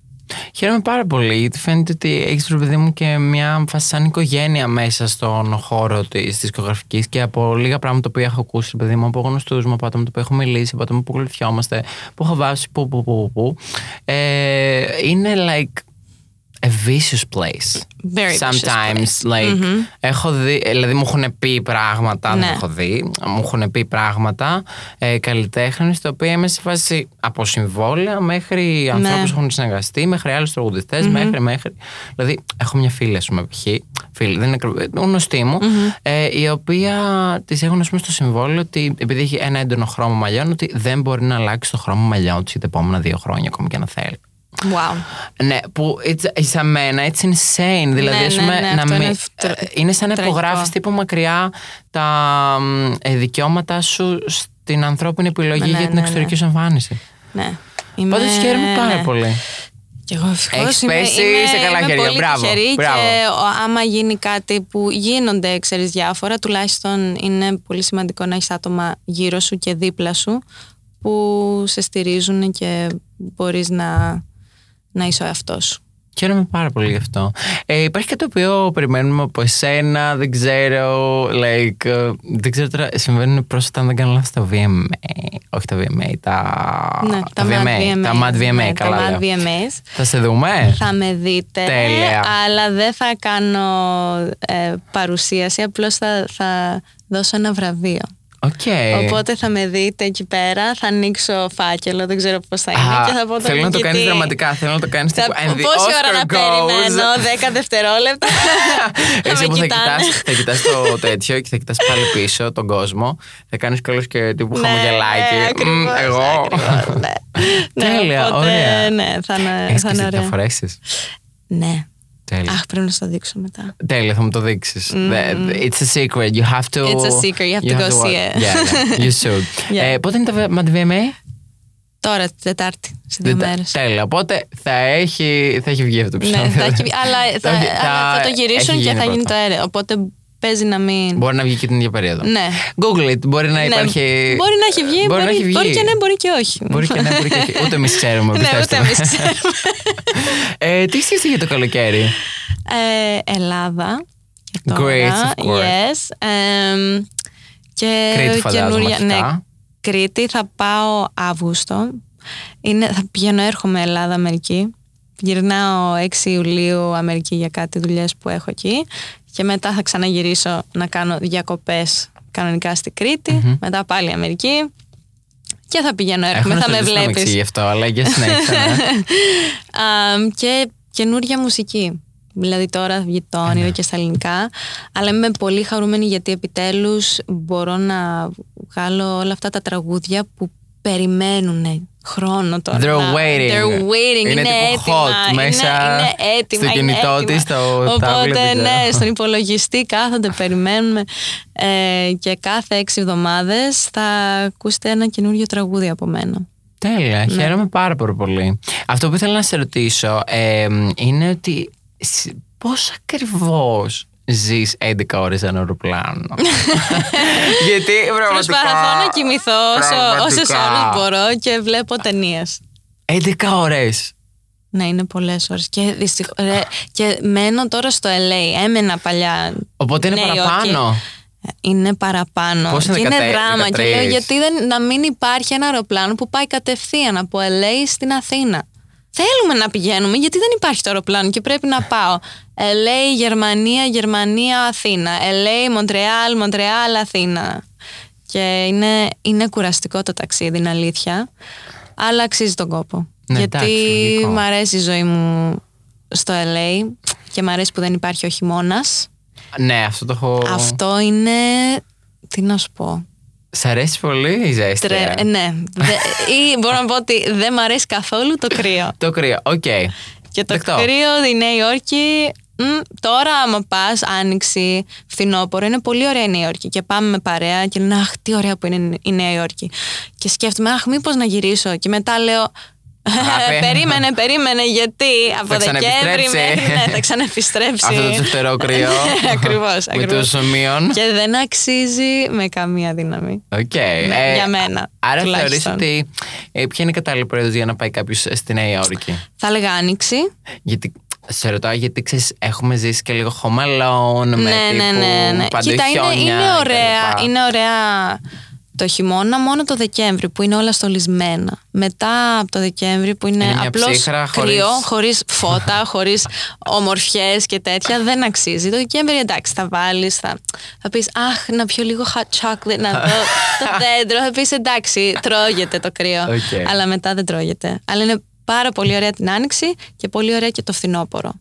Χαίρομαι πάρα πολύ γιατί φαίνεται ότι έχεις ρε παιδί μου και μια φάση σαν οικογένεια μέσα στον χώρο της δισκογραφικής και από λίγα πράγματα που έχω ακούσει, ρε παιδί μου, από γνωστούς μου, από άτομα που έχω μιλήσει, από άτομα που ακολουθιόμαστε, που έχω βάσει, που, που, που, που. Ε, είναι like a vicious place. Very vicious Sometimes, like, έχω δει, δηλαδή μου έχουν πει πράγματα, Ναι. δεν έχω δει, μου έχουν πει πράγματα ε, καλλιτέχνες, τα οποία είμαι σε φάση από συμβόλαια μέχρι ανθρώπους που έχουν συνεργαστεί, μέχρι άλλους τραγουδιστές, μέχρι, μέχρι. Δηλαδή, έχω μια φίλη, ας πούμε, π.χ. Φίλη, δεν είναι ακριβώς, ε, γνωστή μου, ε, η οποία της έχουν, ας πούμε, στο συμβόλαιο ότι επειδή έχει ένα έντονο χρώμα μαλλιών, ότι δεν μπορεί να αλλάξει το χρώμα μαλλιών της για τα επόμενα δύο χρόνια, ακόμη και να θέλει. Wow. Ναι, που it's, για μένα it's insane. Δηλαδή, Ναι, ας ναι, πούμε, ναι, να αυτό μην- είναι τρα- ε, είναι σαν να τραγικό. υπογράφεις τύπου μακριά τα μ, ε, δικαιώματά σου στην ανθρώπινη επιλογή Ναι, για την ναι, εξωτερική ναι. σου εμφάνιση. Ναι. Είμαι... Πάντω χαίρομαι πάρα ναι. πολύ. Και εγώ ευτυχώς Έχεις είμαι, πέσει είμαι, σε καλά είμαι χέρια. πολύ Μπράβο, τυχερή μπράβο. και ο- άμα γίνει κάτι που γίνονται, ξέρεις, διάφορα, τουλάχιστον είναι πολύ σημαντικό να έχεις άτομα γύρω σου και δίπλα σου που σε στηρίζουν και μπορείς να, να είσαι ο εαυτός σου. Χαίρομαι πάρα πολύ γι' αυτό. Ε, υπάρχει κάτι το οποίο περιμένουμε από εσένα, δεν ξέρω, like, ε, δεν ξέρω τώρα, συμβαίνουν πρόσφατα αν δεν κάνω λάθος τα VMA, όχι τα VMA, τα, ναι, τα VMA, τα Mad VMA, ναι, καλά τα λέω. Mad VMAs. Θα σε δούμε. Θα με δείτε, Τέλεια. αλλά δεν θα κάνω ε, παρουσίαση, απλώς θα, θα δώσω ένα βραβείο. Οκ. Οπότε θα με δείτε εκεί πέρα, θα ανοίξω φάκελο, δεν ξέρω πώς θα είναι Α, και θα πω τον θέλω να το νικητή. κάνεις δραματικά, θέλω να το κάνεις Θα, τύπου and the πόση ώρα Oscar να goes. περιμένω, 10 δευτερόλεπτα. θα Εσύ με που θα κοιτάνε. κοιτάς, θα κοιτάς το τέτοιο και θα κοιτάς πάλι πίσω τον κόσμο. Θα κάνεις κιόλας και τύπου Ναι, χαμογελάκι. ναι, Μμ, ακριβώς, Εγώ. ακριβώς, ναι. Ναι, Τέλεια, οπότε, ωραία. Ναι, θα είναι, Έχεις θα και είναι εσύ τα ωραία. φορέσεις. Ναι. Τέλεια. Αχ, πρέπει να σου το δείξω μετά. Τέλεια, θα μου το δείξεις. The- It's a secret. You have to... It's a secret. You have to go watch- see it. Yeah, yeah, you should. Yeah. Ε, Πότε είναι τα Mad VMA? Τώρα, την Τετάρτη, σε δύο Δεν- μέρες. Τέλεια. Οπότε θα έχει, θα έχει βγει αυτό το Ναι, επεισόδιο. θα έχει, αλλά, θα, Θα- αλλά θα το έχει γυρίσουν και γίνει θα γίνει πρώτα. το αέρα. Οπότε παίζει να μην. Μπορεί να βγει και την ίδια περίοδο. Ναι. Google it. Μπορεί να Ναι, υπάρχει. Μπορεί να έχει βγει, μπορεί, να έχει βγει. μπορεί και ναι, μπορεί και όχι. Μπορεί και ναι, μπορεί και όχι. Ούτε εμείς ξέρουμε. Ναι, πιστέψτε ούτε με. εμείς ξέρουμε. ε, τι σκέφτεσαι για το καλοκαίρι; Ε, Ελλάδα. Και τώρα, Great, of course. Yes. Εμ, και Κρήτη, φαντάζομαι, καινούρια- ναι, αρχικά. Κρήτη θα πάω Αύγουστο. Είναι, θα πηγαίνω, έρχομαι Ελλάδα, Αμερική. Γυρνάω 6 Ιουλίου Αμερική για κάτι δουλειές που έχω εκεί. Και μετά θα ξαναγυρίσω να κάνω διακοπές κανονικά στη κρητη Μετά πάλι Αμερική. Και θα πηγαίνω, Έχω έρχομαι, να θα με σου ζητήσω να βλέπεις. εξηγεί αυτό, αλλά για συνέχεια. ναι. Αμ, και καινούρια μουσική. Δηλαδή τώρα θα βγει το όνειρο και στα ελληνικά. Αλλά είμαι πολύ χαρούμενη γιατί επιτέλους μπορώ να βγάλω όλα αυτά τα τραγούδια που περιμένουν χρόνο τώρα. They're να- waiting. They're waiting. Είναι Είναι, τύπου έτοιμα. hot είναι, μέσα είναι έτοιμα. στο είναι κινητό έτοιμα. της, στο Οπότε tablet, δεν ναι, ξέρω. στον υπολογιστή κάθονται, περιμένουμε. Ε, και κάθε έξι εβδομάδες θα ακούσετε ένα καινούριο τραγούδι από μένα. Τέλεια, Ναι. χαίρομαι πάρα πολύ, πολύ. Αυτό που ήθελα να σε ρωτήσω ε, είναι ότι σ- πώς ακριβώς ζεις 11 ώρες σε ένα αεροπλάνο. Γιατί πραγματικά... Προσπαθώ να κοιμηθώ όσο, πραγματικά. όσες ώρες μπορώ και βλέπω ταινίες. 11 ώρες. Ναι, είναι πολλές ώρες. Και, δυστυχ... ρε, και μένω τώρα στο LA. Έμενα παλιά. Οπότε είναι Νέα Υόρκη. παραπάνω. Είναι παραπάνω. Πώς είναι και είναι 13, δράμα. Και λέω 13? γιατί δεν, να μην υπάρχει ένα αεροπλάνο που πάει κατευθείαν από LA στην Αθήνα. Θέλουμε να πηγαίνουμε γιατί δεν υπάρχει το αεροπλάνο και πρέπει να πάω. LA, Γερμανία, Γερμανία, Αθήνα. LA, Μοντρεάλ, Μοντρεάλ, Αθήνα. Και είναι, είναι κουραστικό το ταξίδι, είναι αλήθεια. Αλλά αξίζει τον κόπο. Ναι, γιατί εντάξει, λογικό. μ' αρέσει η ζωή μου στο LA και μ' αρέσει που δεν υπάρχει ο χειμώνας. Ναι, αυτό το έχω... Αυτό είναι. Τι να σου πω. Σ' αρέσει πολύ η ζέστη. Τρε... ε; Ναι. Δε... ή μπορώ να πω ότι δεν μ' αρέσει καθόλου το κρύο. Το κρύο, οκ. Και το Δεκτό. κρύο, η Νέα Υόρκη. Μ, τώρα, άμα πας, άνοιξη, φθινόπωρο, είναι πολύ ωραία η Νέα Υόρκη. Και πάμε με παρέα και λένε Αχ, τι ωραία που είναι η Νέα Υόρκη. Και σκέφτομαι, Αχ, μήπως να γυρίσω. Και μετά λέω, Αγάπη. περίμενε, περίμενε, γιατί από Θα Δεκέμβρη ξαναεπιστρέψει. μέχρι. Ναι, θα ξαναεπιστρέψει. Αυτό το τσουχτερό κρύο. Ακριβώς, Με ακριβώς. τους ομοίων. Και δεν αξίζει με καμία δύναμη. Οκ. Ναι, Ε, για μένα. Άρα τουλάχιστον. θεωρείς ότι ε, ποια είναι η κατάλληλη περίοδος για να πάει κάποιος στη Νέα Υόρκη; Θα έλεγα άνοιξη. Γιατί σε ρωτάω γιατί ξέρεις, έχουμε ζήσει και λίγο home alone με ναι, τύπου ναι, ναι, ναι. παντού Κοίτα, είναι, χιόνια είναι, και ωραία, λοιπά. είναι ωραία το χειμώνα μόνο το Δεκέμβρη που είναι όλα στολισμένα. Μετά από το Δεκέμβρη που είναι, Είναι μια απλώς ψύχρα χωρίς- κρύο, χωρίς φώτα, χωρίς ομορφιές και τέτοια, δεν αξίζει. Το Δεκέμβρη εντάξει θα βάλεις, θα, θα πεις αχ να πιω λίγο hot chocolate, να δω το δέντρο, θα πεις εντάξει τρώγεται το κρύο, Οκ. αλλά μετά δεν τρώγεται. Αλλά είναι πάρα πολύ ωραία την άνοιξη και πολύ ωραία και το φθινόπωρο.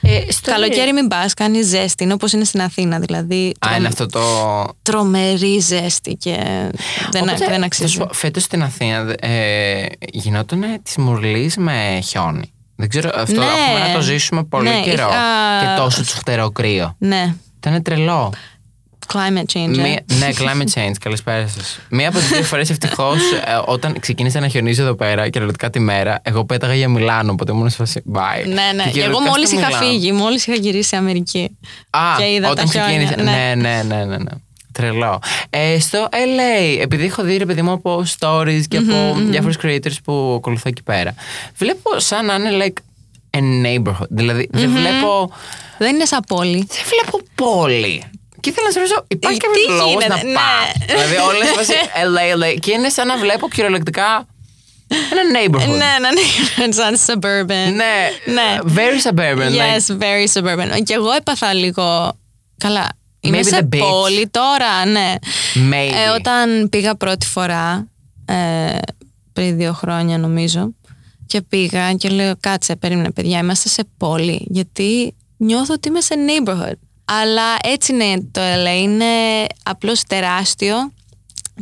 Ε, στο Καλοκαίρι μην πας, κάνει ζέστη. Είναι όπως είναι στην Αθήνα. Δηλαδή. Α, τρομ- είναι αυτό το. Τρομερή ζέστη και δεν, Οπότε, δεν θα αξίζει. σου πω, φέτος στην Αθήνα ε, γινόταν τη μουρλής με χιόνι. Δεν ξέρω, αυτό Ναι. έχουμε να το ζήσουμε πολύ Ναι, καιρό. είχα- Και τόσο τσουχτερό κρύο. Ναι. Ήταν τρελό. Climate change. ε. Μία, ναι, climate change. Καλησπέρα σας. Μία από τις δύο φορές ευτυχώς όταν ξεκίνησε να χιονίζει εδώ πέρα κυριολεκτικά τη μέρα, εγώ πέταγα για Μιλάνο. Οπότε ήμουν σε φάση. Bye. Ναι, ναι. Και Και εγώ κυριολεκτικά μόλις στο είχα Μιλάνο. φύγει, μόλις είχα γυρίσει Αμερική. Α, και είδα όταν τα χιόνια, ξεκίνησε. ναι. Ναι, ναι, ναι, ναι. ναι. Τρελό. Ε, στο LA, επειδή έχω δει ρε παιδί μου από stories και από διάφορους creators που ακολουθώ εκεί πέρα, βλέπω σαν να είναι like a neighborhood. Δηλαδή δεν βλέπω. Δεν είναι σαν πόλη. Δεν βλέπω πόλη. Και ήθελα να σε ρωτήσω, υπάρχει Ε, κάποιος τι λόγος να γίνεται, ναι. πάω. δηλαδή, όλες βάσει LA, LA. Και είναι σαν να βλέπω κυριολεκτικά ένα neighborhood. ναι, ναι, ναι. Σαν suburban. Ναι, Ναι. very suburban. like, Yes, very suburban. Και εγώ έπαθα λίγο. Καλά. Είμαι Maybe σε the beach. πόλη τώρα, ναι. maybe. Ε, όταν πήγα πρώτη φορά, ε, πριν δύο χρόνια νομίζω, και πήγα και λέω κάτσε, περίμενε παιδιά, είμαστε σε πόλη, γιατί νιώθω ότι είμαι σε neighborhood. Αλλά έτσι είναι το LA, είναι απλώς τεράστιο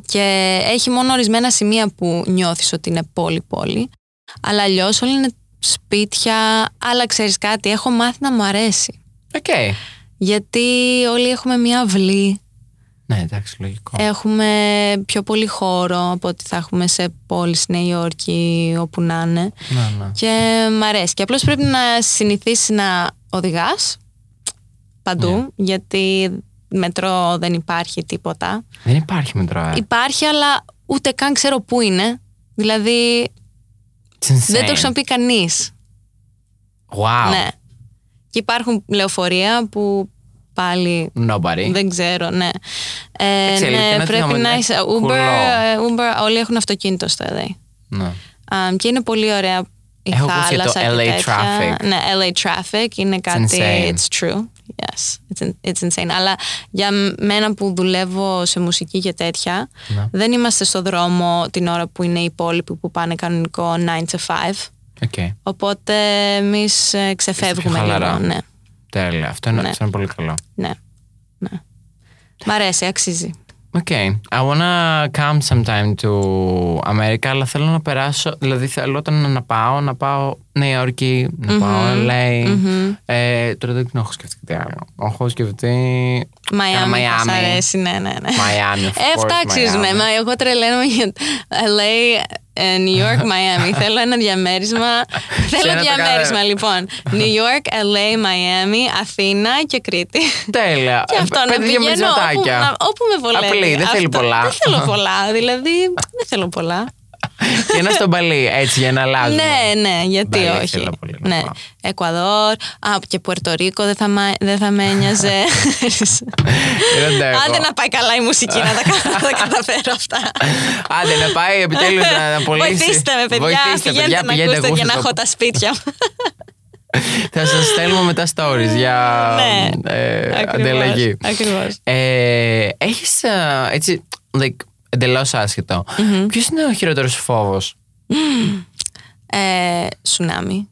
και έχει μόνο ορισμένα σημεία που νιώθεις ότι είναι πόλη-πόλη. Αλλά αλλιώς όλα είναι σπίτια, αλλά ξέρεις κάτι, έχω μάθει να μου αρέσει. Οκ. Γιατί όλοι έχουμε μία αυλή, Ναι, εντάξει, λογικό. Έχουμε πιο πολύ χώρο από ότι θα έχουμε σε πόλη στη Νέα Υόρκη, όπου να είναι. Ναι, ναι. Και μ' αρέσει. Και απλώς πρέπει να συνηθίσεις να οδηγάς παντού, Ναι. γιατί μετρό δεν υπάρχει τίποτα. Δεν υπάρχει μετρό, ε. Υπάρχει, αλλά ούτε καν ξέρω πού είναι. Δηλαδή, It's insane. δεν το έχει ξαναπεί κανείς. Wow. Ναι. Και υπάρχουν λεωφορεία που πάλι Nobody. Δεν ξέρω, ναι. Ε, Εξελίχθηκε ναι, ένα πρέπει φαινόμενο, να είναι είσαι. κουλό. Uber, ε, Uber, όλοι έχουν αυτοκίνητο στο LA. Ναι. Α, και είναι πολύ ωραία η Έχω ακούσει για το θάλασσα και LA τέτοια. traffic. Ναι, LA traffic είναι κάτι. insane. It's true. Yes, it's, in- it's insane. Αλλά για μένα που δουλεύω σε μουσική και τέτοια, Ναι. δεν είμαστε στο δρόμο την ώρα που είναι οι υπόλοιποι που πάνε κανονικό 9 to 5. Οκ. Οπότε εμείς ξεφεύγουμε χαλαρά. λίγο. Ναι, Τέλεια. Αυτό είναι, Ναι. αυτό είναι πολύ καλό. ναι, ναι. Μ' αρέσει, αξίζει. Okay. I wanna come sometime to America, αλλά θέλω να περάσω. Δηλαδή, θέλω όταν να πάω, να πάω Νέα Υόρκη, να πάω LA. Ε, τώρα δεν έχω σκεφτεί κάτι άλλο. Έχω σκεφτεί. Μαϊάμι θα σ' Miami. αρέσει, ναι, ναι, ναι. Miami, of Ε, αυτά course, αξίζουν. Miami. Μα εγώ τρελαίνομαι για LA, ε, New York, Miami. Θέλω ένα διαμέρισμα. Θέλω ένα το διαμέρισμα, κάθε. λοιπόν. New York, LA, Miami, Αθήνα και Κρήτη. Τέλεια. Και αυτό Ε, να πέντε πηγαίνω όπου, διαμερισματάκια. να- όπου με βολεύει. Απλή, δεν θέλει Αυτό. πολλά. Δεν θέλω πολλά. Δηλαδή, δεν θέλω πολλά. Και ένα στον παλί, έτσι, για να αλλάζουμε. Ναι, ναι, γιατί Μπαλί όχι. θέλω πολύ να ναι. πάω. Εκουαδόρ, α, και Πουερτορίκο δεν θα, μα- δεν θα με ένοιαζε. Δεν αντέχω. Άντε να πάει καλά η μουσική, να τα, κα- να τα καταφέρω αυτά. Άντε να πάει επιτέλους να, να πωλήσει. Βοηθήστε με, παιδιά. Βοηθήστε, πηγαίνετε παιδιά, να πηγαίνετε ακούσετε για να ακούστε έχω το. τα σπίτια μου. Θα σας στέλνουμε μετά stories για ναι, ε, ακριβώς, ανταλλαγή. ακριβώς. Ε, Έχεις έτσι. Like, Εντελώς άσχετο. Ποιος είναι ο χειρότερος φόβος, Ε, Τσουνάμι,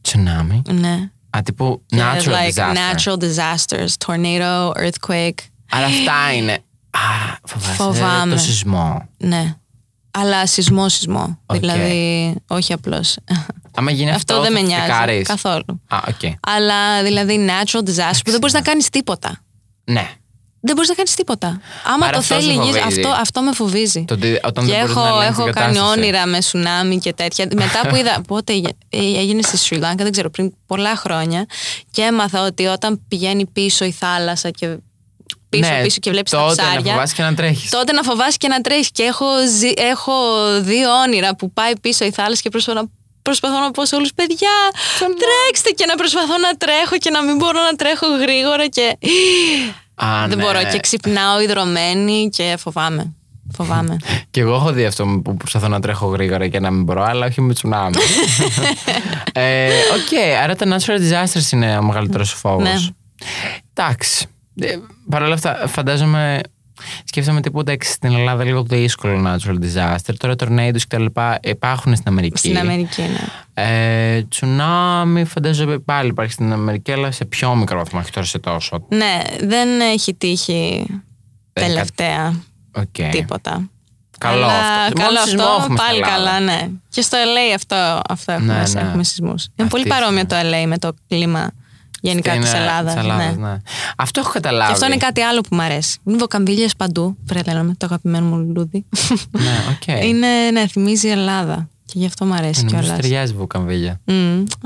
Τσουνάμι. ναι. Α, τύπου Και, natural like, disaster. natural disasters, tornado, earthquake, Αλλά αυτά είναι. Α, φοβάσαι Φοβάμαι. το σεισμό. ναι. Αλλά σεισμό, σεισμό. Οκ. Δηλαδή, όχι απλώς. Άμα γίνει αυτό, Αυτό δεν με θα νοιάζει φρικάρεις. καθόλου. Α, οκ. Αλλά δηλαδή natural disaster που δεν μπορείς να κάνεις τίποτα. Ναι. Δεν μπορείς να κάνεις τίποτα. Άμα Άρα το αυτός θέλεις σε η γη, φοβίζει. αυτό, αυτό με φοβίζει. Το ότι όταν και δεν μπορείς έχω, να ελέγξεις έχω την κάνει κατάσταση. όνειρα με σουνάμι και τέτοια. Μετά που είδα. Πότε εγι- ε, έγινε στη Σρι Λάγκα, δεν ξέρω, πριν πολλά χρόνια. Και έμαθα ότι όταν πηγαίνει πίσω η θάλασσα και πίσω, Ναι, πίσω και βλέπεις τα τότε ψάρια. να φοβάσαι και να τρέχεις. Τότε να φοβάσαι και να τρέχεις. Και έχω, ζει- έχω δύο όνειρα που πάει πίσω η θάλασσα και προσπαθώ να, προσπαθώ να πω σε όλους παιδιά. Τρέξτε και να προσπαθώ να τρέχω και να μην μπορώ να τρέχω γρήγορα και. Α, Δεν ναι. μπορώ. Και ξυπνάω ιδρωμένη και φοβάμαι. Φοβάμαι. Και εγώ έχω δει αυτό που προσπαθώ να τρέχω γρήγορα και να μην μπορώ, αλλά όχι με τσουνάμι. ε, Οκ, άρα τα natural disasters είναι ο μεγαλύτερος φόβος. Ναι. Εντάξει. Ε, Παρ' όλα αυτά, φαντάζομαι. Σκέφτομαι τίποτα έξι στην Ελλάδα λίγο δύσκολο natural disaster. Τώρα tornadoes και τα λοιπά υπάρχουν στην Αμερική. Στην Αμερική, ναι. Ε, τσουνάμι, φαντάζομαι πάλι υπάρχει στην Αμερική, αλλά σε πιο μικρό βαθμό, όχι τώρα σε τόσο. Ναι, δεν έχει τύχει Δεν τελευταία Οκ. τίποτα. Καλό Αλλά αυτό. Μόνο Καλό σεισμό αυτό, έχουμε στην πάλι Ελλάδα. καλά, ναι. Και στο LA αυτό, αυτό έχουμε, Ναι, ναι. έχουμε σεισμούς. Είναι πολύ Αυτή παρόμοιο είναι. το LA με το κλίμα γενικά Στην, της ε, Ελλάδας. της Ελλάδας, ναι. ναι. Αυτό έχω καταλάβει. Και αυτό είναι κάτι άλλο που μου αρέσει. Είναι βουκαμβίλιες παντού. Τρελαίνομαι, το αγαπημένο μου λουλούδι. Ναι, οκ. είναι, ναι, θυμίζει η Ελλάδα. Και γι' αυτό μου αρέσει Νομίζω κιόλας. ταιριάζει βουκαμβίλια.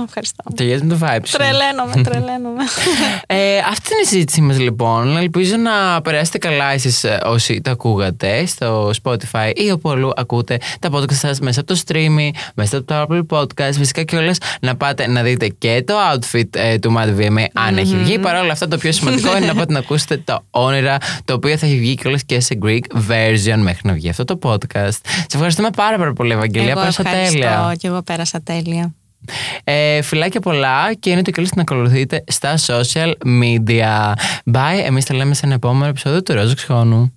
Ευχαριστώ. Ταιριάζει με το vibe σου. Τρελαίνομαι, τρελαίνομαι. Ε, αυτή είναι η συζήτησή μας λοιπόν. Ελπίζω να περάσετε καλά εσείς όσοι τα ακούγατε στο Spotify ή όπου αλλού ακούτε τα podcast σας μέσα από το streaming, μέσα από το Apple Podcast. Φυσικά κιόλας να πάτε να δείτε και το outfit ε, του Mad VMA αν έχει βγει. Παρ' όλα αυτά το πιο σημαντικό είναι να πάτε να ακούσετε τα όνειρα το οποίο θα έχει βγει κιόλας και σε Greek version μέχρι να βγει αυτό το podcast. Σε ευχαριστούμε πάρα, πάρα πολύ, Ευαγγελία. Εγώ Πέρασα ευχαριστώ τέλεια. και εγώ πέρασα τέλεια. Ε, φιλάκια πολλά και είναι το καλή να ακολουθείτε στα social media. Bye, εμείς τα λέμε σε ένα επόμενο επεισόδιο του Ρόζο Ξχόνου.